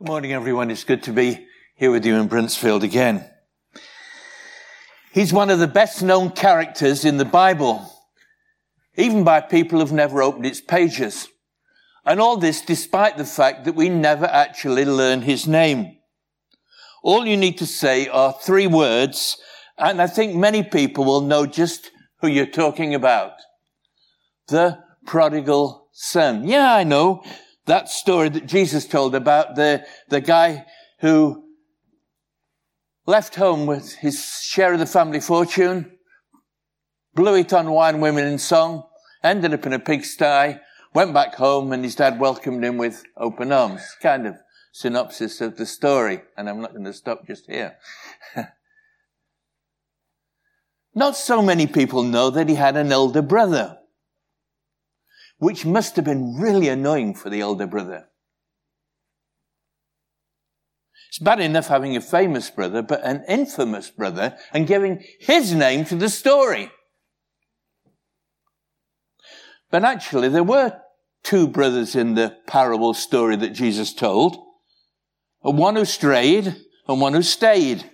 Good morning, everyone. It's good to be here with you in Bruntsfield again. He's one of the best known characters in the Bible, even by people who've never opened its pages. And all this despite the fact that we never actually learn his name. All you need to say are three words, and I think many people will know just who you're talking about. The prodigal son. Yeah, I know that story that Jesus told about the, the guy who left home with his share of the family fortune, blew it on wine, women and song, ended up in a pigsty, went back home and his dad welcomed him with open arms. Kind of synopsis of the story. And I'm not going to stop just here. not so many people know that he had an elder brother which must have been really annoying for the elder brother. It's bad enough having a famous brother, but an infamous brother and giving his name to the story. But actually, there were two brothers in the parable story that Jesus told. One who strayed and one who stayed.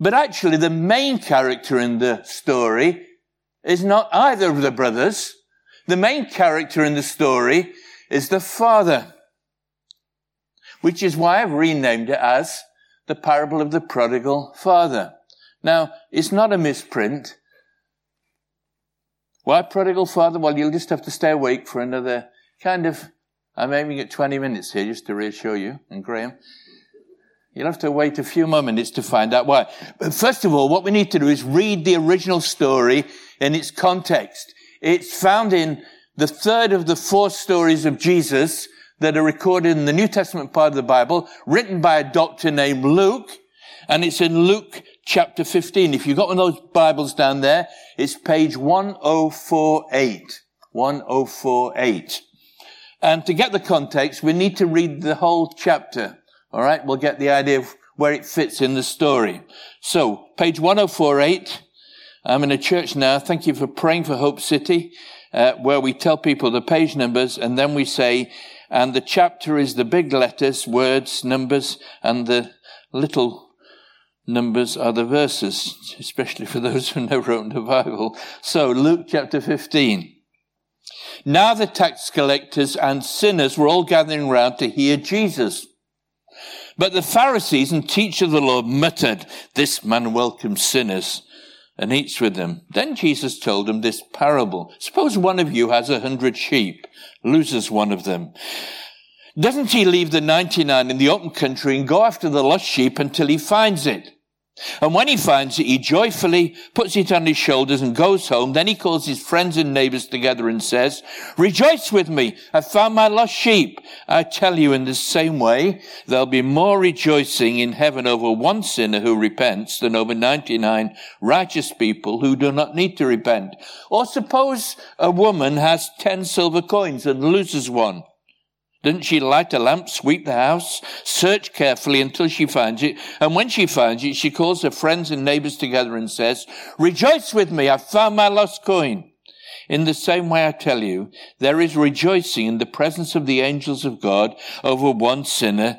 But actually, the main character in the story is not either of the brothers. The main character in the story is the father, which is why I've renamed it as the parable of the prodigal father. Now, it's not a misprint. Why prodigal father? Well, you'll just have to stay awake for another kind of, I'm aiming at 20 minutes here just to reassure you and Graham. You'll have to wait a few more minutes to find out why. But first of all, what we need to do is read the original story in its context. It's found in the third of the four stories of Jesus that are recorded in the New Testament part of the Bible, written by a doctor named Luke, and it's in Luke chapter 15. If you've got one of those Bibles down there, it's page 1048. 1048. And to get the context, we need to read the whole chapter. All right, we'll get the idea of where it fits in the story. So, page 1048. I'm in a church now. Thank you for praying for Hope City, uh, where we tell people the page numbers and then we say, and the chapter is the big letters, words, numbers, and the little numbers are the verses, especially for those who never opened the Bible. So, Luke chapter 15. Now the tax collectors and sinners were all gathering round to hear Jesus. But the Pharisees and teachers of the law muttered, This man welcomes sinners and eats with them. Then Jesus told them this parable. Suppose one of you has a hundred sheep, loses one of them. Doesn't he leave the 99 in the open country and go after the lost sheep until he finds it? And when he finds it, he joyfully puts it on his shoulders and goes home. Then he calls his friends and neighbors together and says, rejoice with me. I found my lost sheep. I tell you in the same way, there'll be more rejoicing in heaven over one sinner who repents than over 99 righteous people who do not need to repent. Or suppose a woman has 10 silver coins and loses one. Doesn't she light a lamp, sweep the house, search carefully until she finds it? And when she finds it, she calls her friends and neighbors together and says, rejoice with me. I've found my lost coin. In the same way, I tell you, there is rejoicing in the presence of the angels of God over one sinner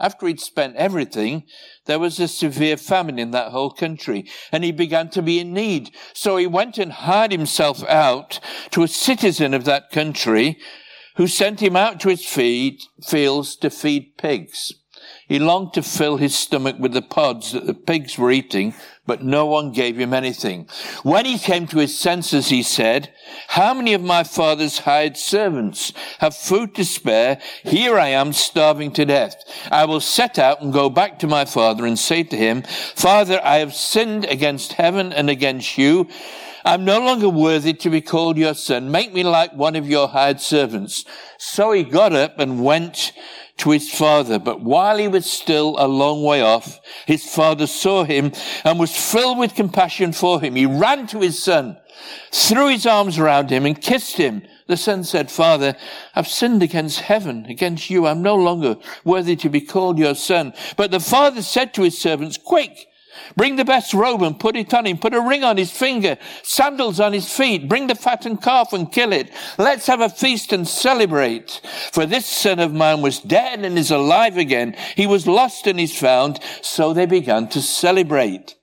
After he'd spent everything, there was a severe famine in that whole country, and he began to be in need. So he went and hired himself out to a citizen of that country who sent him out to his feed, fields to feed pigs. He longed to fill his stomach with the pods that the pigs were eating, but no one gave him anything. When he came to his senses, he said, how many of my father's hired servants have food to spare? Here I am starving to death. I will set out and go back to my father and say to him, Father, I have sinned against heaven and against you. I'm no longer worthy to be called your son. Make me like one of your hired servants. So he got up and went to his father. But while he was still a long way off, his father saw him and was filled with compassion for him. He ran to his son, threw his arms around him and kissed him. The son said, Father, I've sinned against heaven, against you. I'm no longer worthy to be called your son. But the father said to his servants, Quick! Bring the best robe and put it on him. Put a ring on his finger, sandals on his feet. Bring the fattened calf and kill it. Let's have a feast and celebrate. For this son of mine was dead and is alive again. He was lost and is found. So they began to celebrate.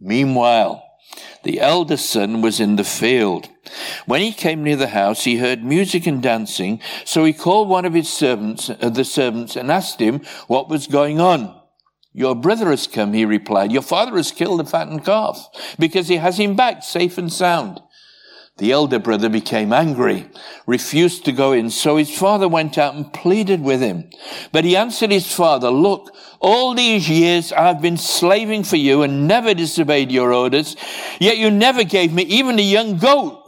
Meanwhile, the eldest son was in the field. When he came near the house, he heard music and dancing. So he called one of his servants, uh, the servants, and asked him what was going on. Your brother has come, he replied. Your father has killed the fattened calf because he has him back safe and sound. The elder brother became angry, refused to go in, so his father went out and pleaded with him. But he answered his father, look, all these years I've been slaving for you and never disobeyed your orders, yet you never gave me even a young goat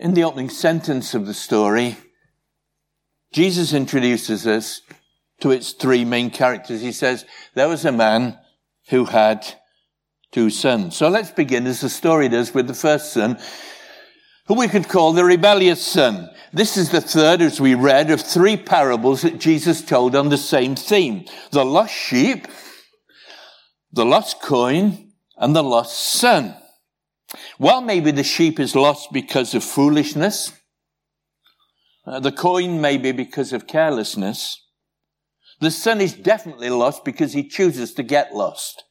In the opening sentence of the story, Jesus introduces us to its three main characters. He says, there was a man who had two sons. So let's begin as the story does with the first son, who we could call the rebellious son. This is the third, as we read, of three parables that Jesus told on the same theme. The lost sheep, the lost coin, and the lost son. Well, maybe the sheep is lost because of foolishness. Uh, the coin may be because of carelessness. The son is definitely lost because he chooses to get lost.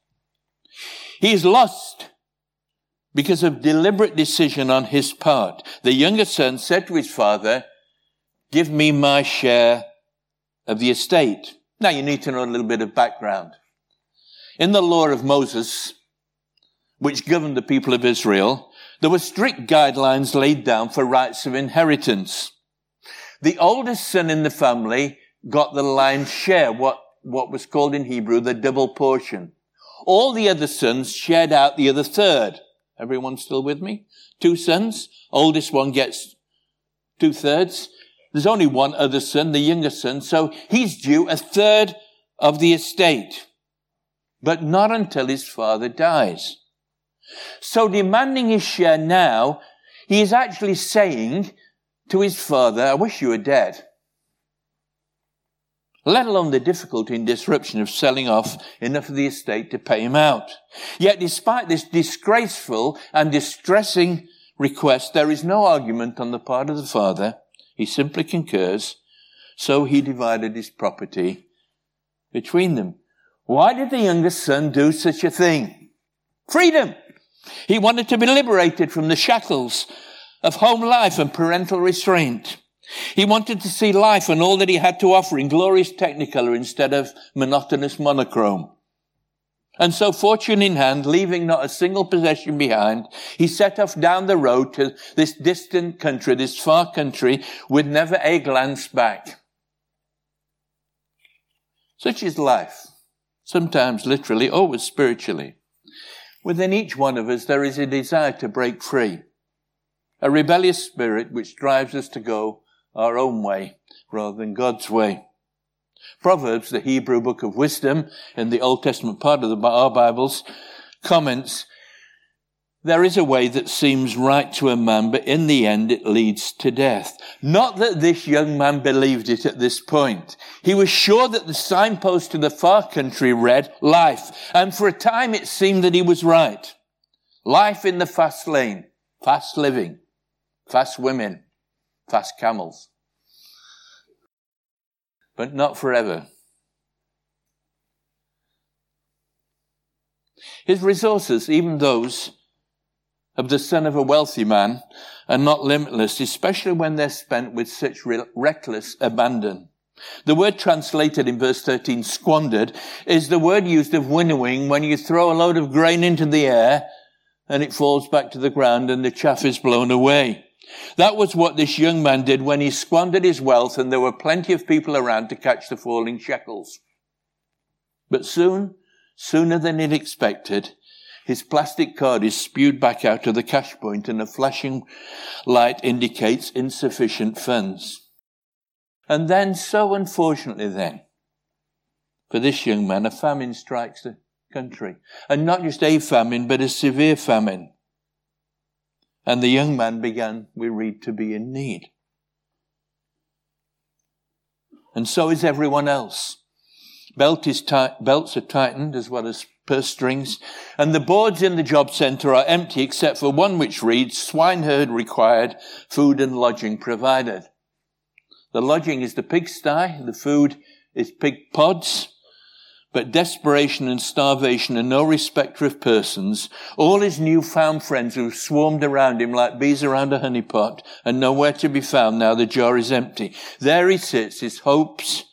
He is lost because of deliberate decision on his part. The younger son said to his father, give me my share of the estate. Now you need to know a little bit of background. In the law of Moses, which governed the people of Israel, there were strict guidelines laid down for rights of inheritance. The oldest son in the family got the lion's share, what, what was called in Hebrew the double portion. All the other sons shared out the other third. Everyone still with me? Two sons. Oldest one gets two thirds. There's only one other son, the younger son, so he's due a third of the estate. But not until his father dies. So demanding his share now, he is actually saying to his father, I wish you were dead. Let alone the difficulty and disruption of selling off enough of the estate to pay him out. Yet despite this disgraceful and distressing request, there is no argument on the part of the father. He simply concurs. So he divided his property between them. Why did the youngest son do such a thing? Freedom! He wanted to be liberated from the shackles of home life and parental restraint. He wanted to see life and all that he had to offer in glorious technicolor instead of monotonous monochrome. And so fortune in hand, leaving not a single possession behind, he set off down the road to this distant country, this far country, with never a glance back. Such is life. Sometimes literally, always spiritually. Within each one of us, there is a desire to break free. A rebellious spirit which drives us to go our own way rather than God's way. Proverbs, the Hebrew book of wisdom in the Old Testament part of the, our Bibles, comments, there is a way that seems right to a man, but in the end it leads to death. Not that this young man believed it at this point. He was sure that the signpost to the far country read life. And for a time it seemed that he was right. Life in the fast lane, fast living, fast women, fast camels. But not forever. His resources, even those of the son of a wealthy man are not limitless, especially when they're spent with such re- reckless abandon. The word translated in verse 13, squandered, is the word used of winnowing when you throw a load of grain into the air and it falls back to the ground and the chaff is blown away. That was what this young man did when he squandered his wealth and there were plenty of people around to catch the falling shekels. But soon, sooner than he'd expected, his plastic card is spewed back out of the cash point and a flashing light indicates insufficient funds. And then, so unfortunately then, for this young man, a famine strikes the country. And not just a famine, but a severe famine. And the young man began, we read, to be in need. And so is everyone else. Belt is tight, belts are tightened as well as purse strings, and the boards in the job centre are empty except for one which reads, swineherd required, food and lodging provided. The lodging is the pigsty, the food is pig pods, but desperation and starvation are no respecter of persons. All his newfound friends who swarmed around him like bees around a honeypot are nowhere to be found now the jar is empty. There he sits, his hopes,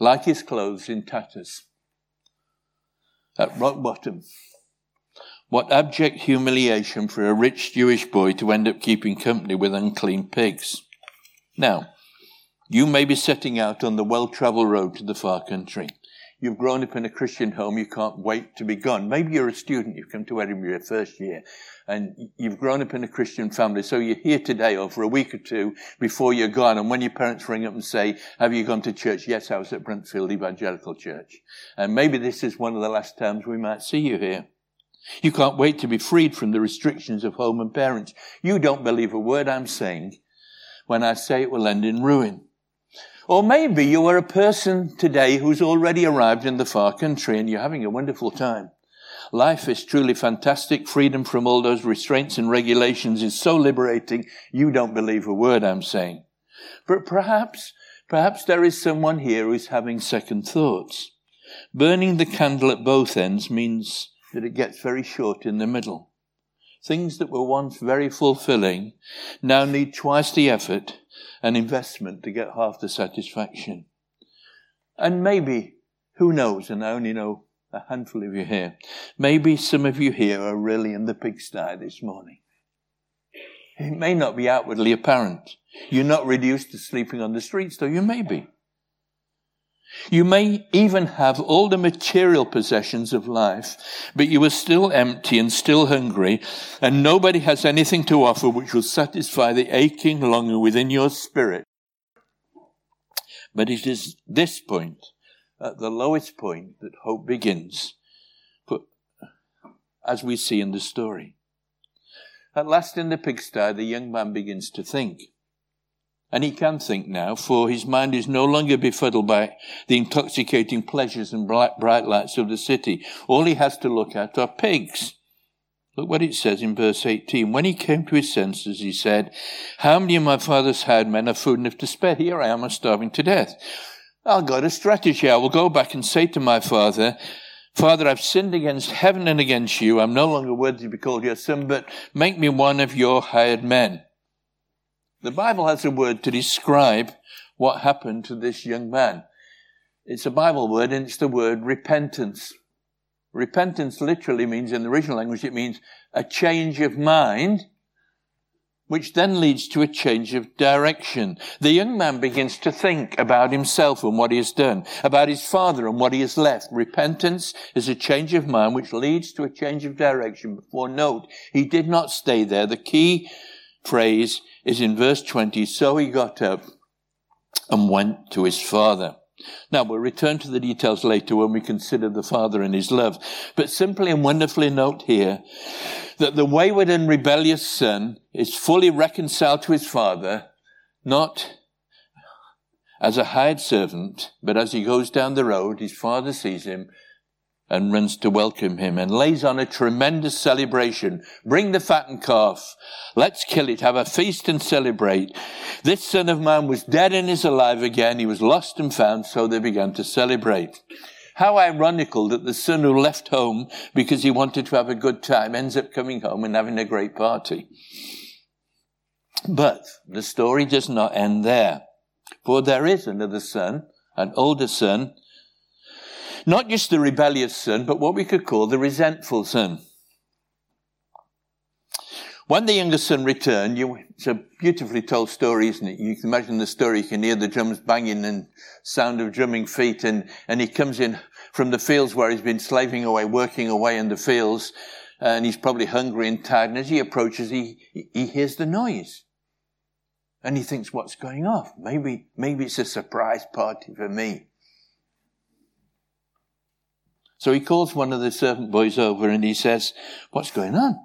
like his clothes, in tatters. At rock bottom. What abject humiliation for a rich Jewish boy to end up keeping company with unclean pigs. Now, you may be setting out on the well traveled road to the far country. You've grown up in a Christian home, you can't wait to be gone. Maybe you're a student, you've come to Edinburgh your first year, and you've grown up in a Christian family, so you're here today or for a week or two before you're gone, and when your parents ring up and say, have you gone to church? Yes, I was at Bruntsfield Evangelical Church. And maybe this is one of the last times we might see you here. You can't wait to be freed from the restrictions of home and parents. You don't believe a word I'm saying when I say it will end in ruin. Or maybe you are a person today who's already arrived in the far country and you're having a wonderful time. Life is truly fantastic. Freedom from all those restraints and regulations is so liberating. You don't believe a word I'm saying. But perhaps, perhaps there is someone here who's having second thoughts. Burning the candle at both ends means that it gets very short in the middle. Things that were once very fulfilling now need twice the effort and investment to get half the satisfaction. And maybe, who knows, and I only know a handful of you here, maybe some of you here are really in the pigsty this morning. It may not be outwardly apparent. You're not reduced to sleeping on the streets, though you may be. You may even have all the material possessions of life, but you are still empty and still hungry, and nobody has anything to offer which will satisfy the aching longing within your spirit. But it is this point, at the lowest point, that hope begins, as we see in the story. At last in the pigsty, the young man begins to think. And he can think now, for his mind is no longer befuddled by the intoxicating pleasures and bright, lights of the city. All he has to look at are pigs. Look what it says in verse 18. When he came to his senses, he said, How many of my father's hired men have food enough to spare? Here I am, I'm starving to death. I'll go to strategy. I will go back and say to my father, Father, I've sinned against heaven and against you. I'm no longer worthy to be called your son, but make me one of your hired men. The Bible has a word to describe what happened to this young man. It's a Bible word and it's the word repentance. Repentance literally means, in the original language, it means a change of mind, which then leads to a change of direction. The young man begins to think about himself and what he has done, about his father and what he has left. Repentance is a change of mind which leads to a change of direction. Before note, he did not stay there. The key phrase is in verse 20. So he got up and went to his father. Now we'll return to the details later when we consider the father and his love. But simply and wonderfully note here that the wayward and rebellious son is fully reconciled to his father, not as a hired servant, but as he goes down the road, his father sees him and runs to welcome him and lays on a tremendous celebration. Bring the fattened calf. Let's kill it. Have a feast and celebrate. This son of man was dead and is alive again. He was lost and found. So they began to celebrate. How ironical that the son who left home because he wanted to have a good time ends up coming home and having a great party. But the story does not end there. For there is another son, an older son, not just the rebellious son, but what we could call the resentful son. When the younger son returned, you, it's a beautifully told story, isn't it? You can imagine the story. You can hear the drums banging and sound of drumming feet, and, and he comes in from the fields where he's been slaving away, working away in the fields, and he's probably hungry and tired. And as he approaches, he, he hears the noise. And he thinks, what's going on? Maybe, maybe it's a surprise party for me. So he calls one of the servant boys over and he says, what's going on?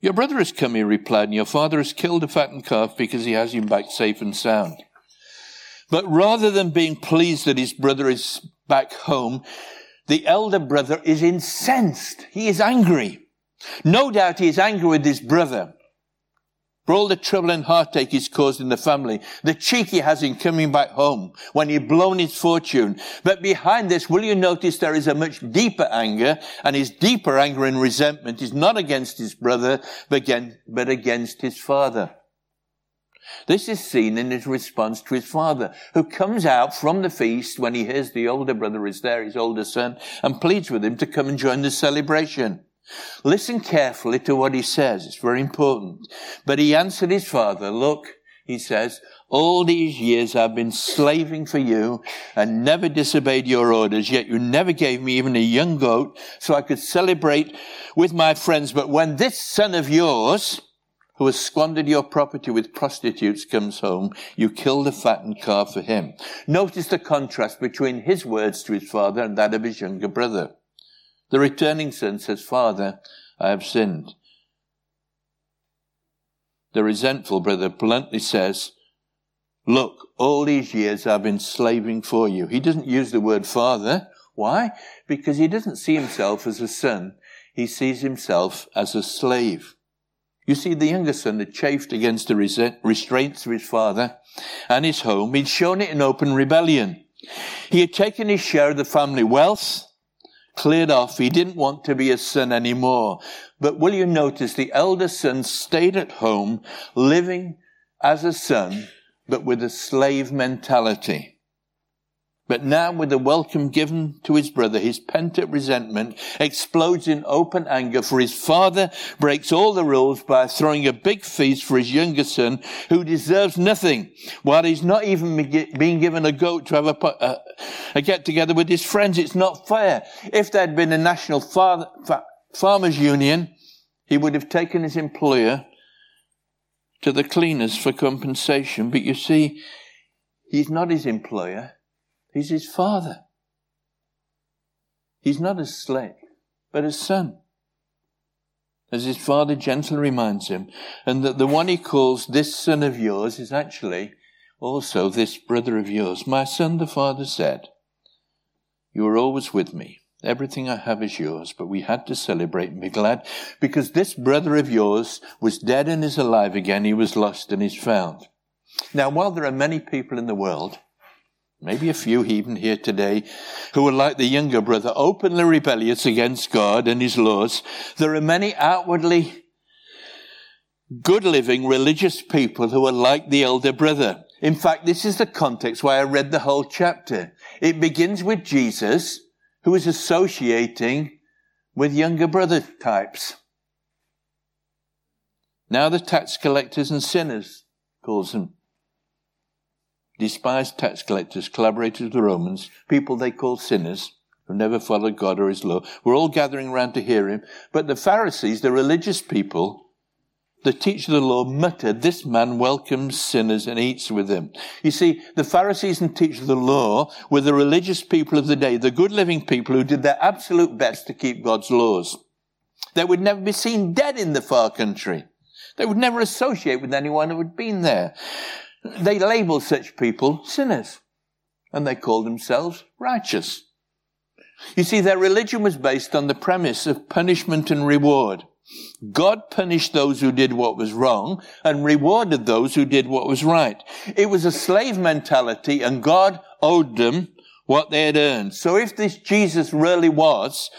Your brother has come, he replied, and your father has killed a fattened calf because he has him back safe and sound. But rather than being pleased that his brother is back home, the elder brother is incensed. He is angry. No doubt he is angry with his brother for all the trouble and heartache he's caused in the family, the cheek he has in coming back home when he's blown his fortune. But behind this, will you notice there is a much deeper anger, and his deeper anger and resentment is not against his brother, but against his father. This is seen in his response to his father, who comes out from the feast when he hears the older brother is there, his older son, and pleads with him to come and join the celebration. Listen carefully to what he says. It's very important. But he answered his father, look, he says, all these years I've been slaving for you and never disobeyed your orders, yet you never gave me even a young goat so I could celebrate with my friends. But when this son of yours, who has squandered your property with prostitutes comes home, you kill the fattened calf for him. Notice the contrast between his words to his father and that of his younger brother. The returning son says, Father, I have sinned. The resentful brother bluntly says, Look, all these years I've been slaving for you. He doesn't use the word father. Why? Because he doesn't see himself as a son. He sees himself as a slave. You see, the younger son had chafed against the restraints of his father and his home. He'd shown it in open rebellion. He had taken his share of the family wealth cleared off. He didn't want to be a son anymore. But will you notice the elder son stayed at home living as a son, but with a slave mentality. But now with the welcome given to his brother, his pent-up resentment explodes in open anger for his father breaks all the rules by throwing a big feast for his younger son who deserves nothing while he's not even being given a goat to have a, uh, a, a get together with his friends. It's not fair. If there'd been a national farmers union, he would have taken his employer to the cleaners for compensation. But you see, he's not his employer. He's his father. He's not a slave, but a son. As his father gently reminds him, and that the one he calls this son of yours is actually also this brother of yours. My son, the father said, You are always with me. Everything I have is yours, but we had to celebrate and be glad because this brother of yours was dead and is alive again. He was lost and is found. Now, while there are many people in the world maybe a few even here today, who are like the younger brother, openly rebellious against God and his laws. There are many outwardly good living religious people who are like the elder brother. In fact, this is the context why I read the whole chapter. It begins with Jesus, who is associating with younger brother types. Now the tax collectors and sinners calls them despised tax collectors, collaborators with the Romans, people they called sinners, who never followed God or his law, were all gathering around to hear him. But the Pharisees, the religious people, the teacher of the law muttered, this man welcomes sinners and eats with them. You see, the Pharisees and teachers of the law were the religious people of the day, the good living people who did their absolute best to keep God's laws. They would never be seen dead in the far country. They would never associate with anyone who had been there. They label such people sinners and they call themselves righteous. You see, their religion was based on the premise of punishment and reward. God punished those who did what was wrong and rewarded those who did what was right. It was a slave mentality and God owed them what they had earned. So if this Jesus really was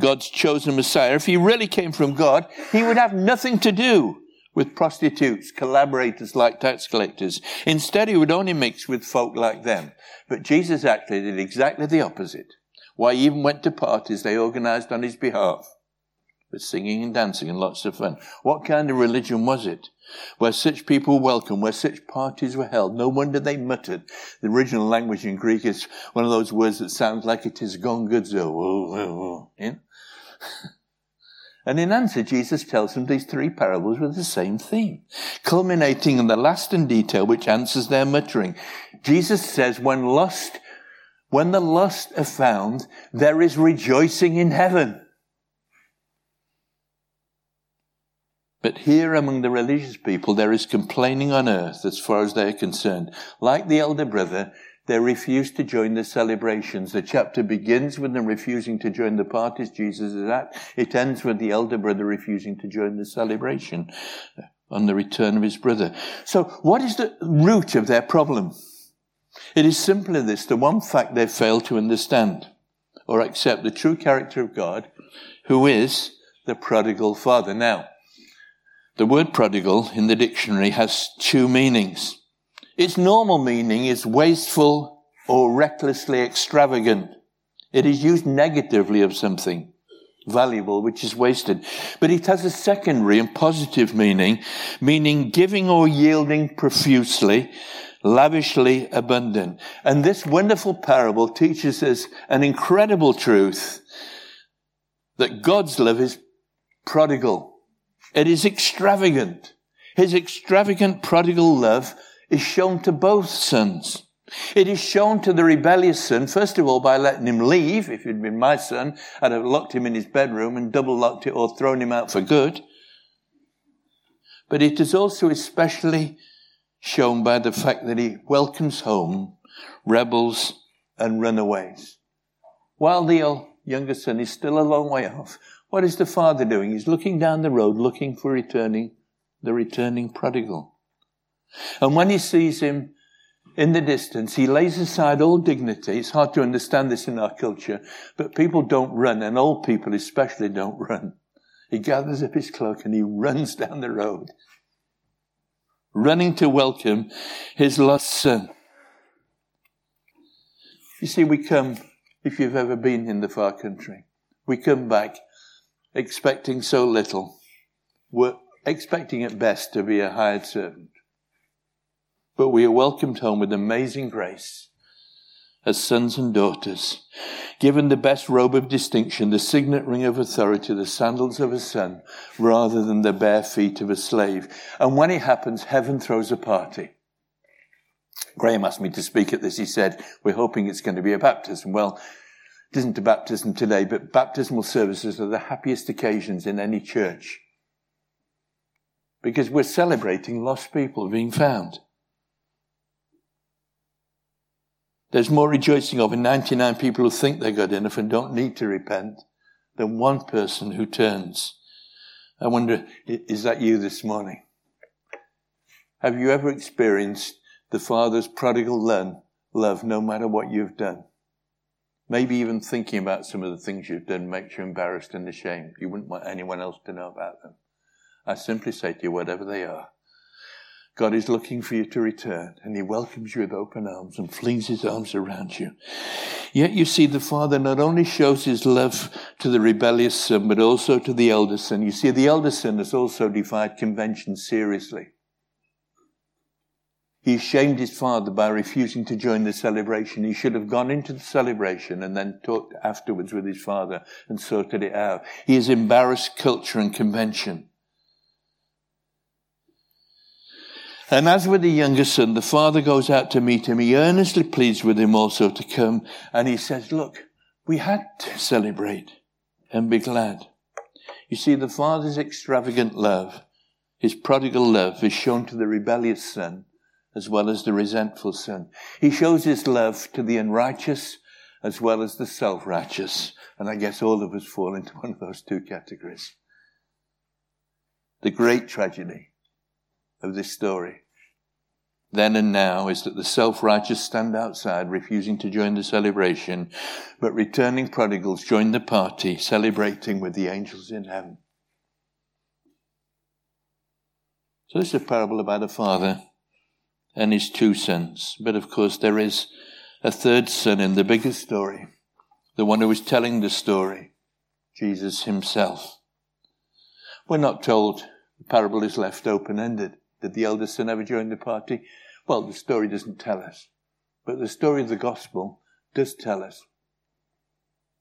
God's chosen Messiah, if he really came from God, he would have nothing to do with prostitutes, collaborators like tax collectors. Instead, he would only mix with folk like them. But Jesus actually did exactly the opposite. Why, he even went to parties they organized on his behalf with singing and dancing and lots of fun. What kind of religion was it? Where such people were welcome, where such parties were held. No wonder they muttered. The original language in Greek is one of those words that sounds like it is gongudzo. Yeah? Oh, oh, oh, And in answer, Jesus tells them these three parables with the same theme, culminating in the last in detail which answers their muttering. Jesus says, when lost, when the lost are found, there is rejoicing in heaven. But here among the religious people, there is complaining on earth as far as they are concerned. Like the elder brother, they refuse to join the celebrations. The chapter begins with them refusing to join the parties Jesus is at. It ends with the elder brother refusing to join the celebration on the return of his brother. So what is the root of their problem? It is simply this, the one fact they fail to understand or accept the true character of God, who is the prodigal father. Now, the word prodigal in the dictionary has two meanings. Its normal meaning is wasteful or recklessly extravagant. It is used negatively of something valuable which is wasted. But it has a secondary and positive meaning, meaning giving or yielding profusely, lavishly abundant. And this wonderful parable teaches us an incredible truth that God's love is prodigal. It is extravagant. His extravagant prodigal love is shown to both sons. It is shown to the rebellious son, first of all, by letting him leave. If he'd been my son, I'd have locked him in his bedroom and double locked it or thrown him out for good. But it is also especially shown by the fact that he welcomes home rebels and runaways. While the younger son is still a long way off, what is the father doing? He's looking down the road looking for returning, the returning prodigal. And when he sees him in the distance, he lays aside all dignity. It's hard to understand this in our culture, but people don't run, and old people especially don't run. He gathers up his cloak and he runs down the road, running to welcome his lost son. You see, we come, if you've ever been in the far country, we come back expecting so little. We're expecting at best to be a hired servant but we are welcomed home with amazing grace as sons and daughters, given the best robe of distinction, the signet ring of authority, the sandals of a son, rather than the bare feet of a slave. And when it happens, heaven throws a party. Graham asked me to speak at this. He said, we're hoping it's going to be a baptism. Well, it isn't a baptism today, but baptismal services are the happiest occasions in any church. Because we're celebrating lost people being found. There's more rejoicing over 99 people who think they're good enough and don't need to repent than one person who turns. I wonder, is that you this morning? Have you ever experienced the Father's prodigal love no matter what you've done? Maybe even thinking about some of the things you've done makes you embarrassed and ashamed. You wouldn't want anyone else to know about them. I simply say to you, whatever they are, God is looking for you to return, and He welcomes you with open arms and flings His arms around you. Yet you see, the Father not only shows His love to the rebellious son, but also to the elder son. You see, the elder son has also defied convention seriously. He shamed his father by refusing to join the celebration. He should have gone into the celebration and then talked afterwards with his father and sorted it out. He has embarrassed culture and convention. And as with the younger son, the father goes out to meet him. He earnestly pleads with him also to come. And he says, look, we had to celebrate and be glad. You see, the father's extravagant love, his prodigal love is shown to the rebellious son as well as the resentful son. He shows his love to the unrighteous as well as the self-righteous. And I guess all of us fall into one of those two categories. The great tragedy of this story then and now is that the self-righteous stand outside refusing to join the celebration, but returning prodigals join the party celebrating with the angels in heaven. So this is a parable about a father and his two sons. But of course, there is a third son in the bigger story, the one who is telling the story, Jesus himself. We're not told the parable is left open ended. Did the eldest son ever join the party? Well, the story doesn't tell us. But the story of the gospel does tell us.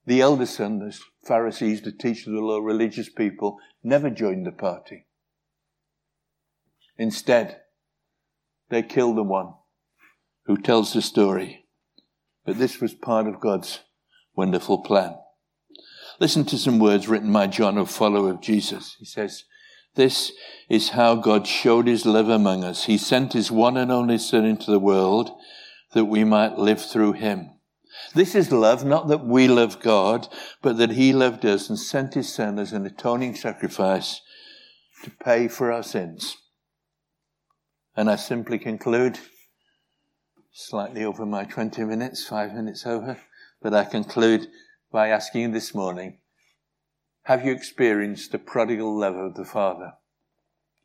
The eldest son, the Pharisees, the teachers of the law, religious people, never joined the party. Instead, they killed the one who tells the story. But this was part of God's wonderful plan. Listen to some words written by John, a follower of Jesus. He says, This is how God showed his love among us. He sent his one and only Son into the world that we might live through him. This is love, not that we love God, but that he loved us and sent his Son as an atoning sacrifice to pay for our sins. And I simply conclude, slightly over my 20 minutes, five minutes over, but I conclude by asking this morning, have you experienced the prodigal love of the Father?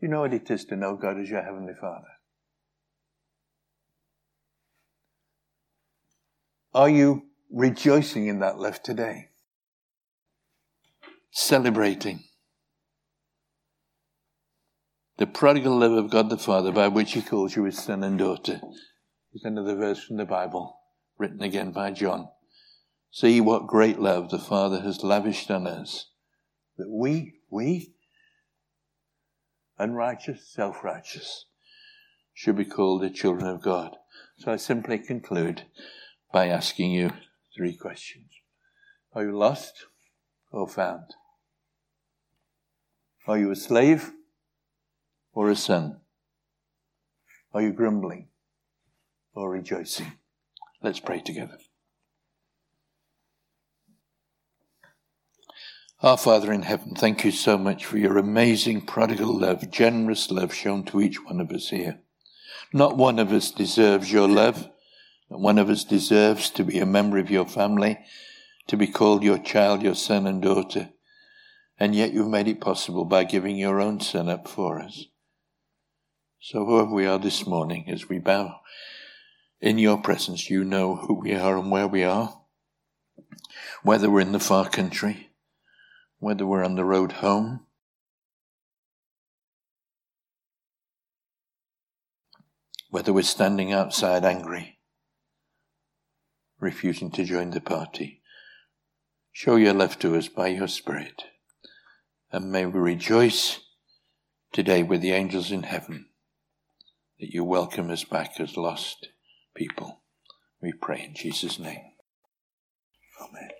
You know what it is to know God as your Heavenly Father? Are you rejoicing in that love today? Celebrating the prodigal love of God the Father by which he calls you his son and daughter. Is another verse from the Bible, written again by John. See what great love the Father has lavished on us, that we, we, unrighteous, self-righteous, should be called the children of God. So I simply conclude by asking you three questions. Are you lost or found? Are you a slave or a son? Are you grumbling or rejoicing? Let's pray together. Our Father in heaven, thank you so much for your amazing prodigal love, generous love shown to each one of us here. Not one of us deserves your love. Not one of us deserves to be a member of your family, to be called your child, your son and daughter. And yet you've made it possible by giving your own son up for us. So whoever we are this morning, as we bow in your presence, you know who we are and where we are. Whether we're in the far country, whether we're on the road home, whether we're standing outside angry, refusing to join the party. Show your love to us by your Spirit, and may we rejoice today with the angels in heaven that you welcome us back as lost people. We pray in Jesus' name. Amen.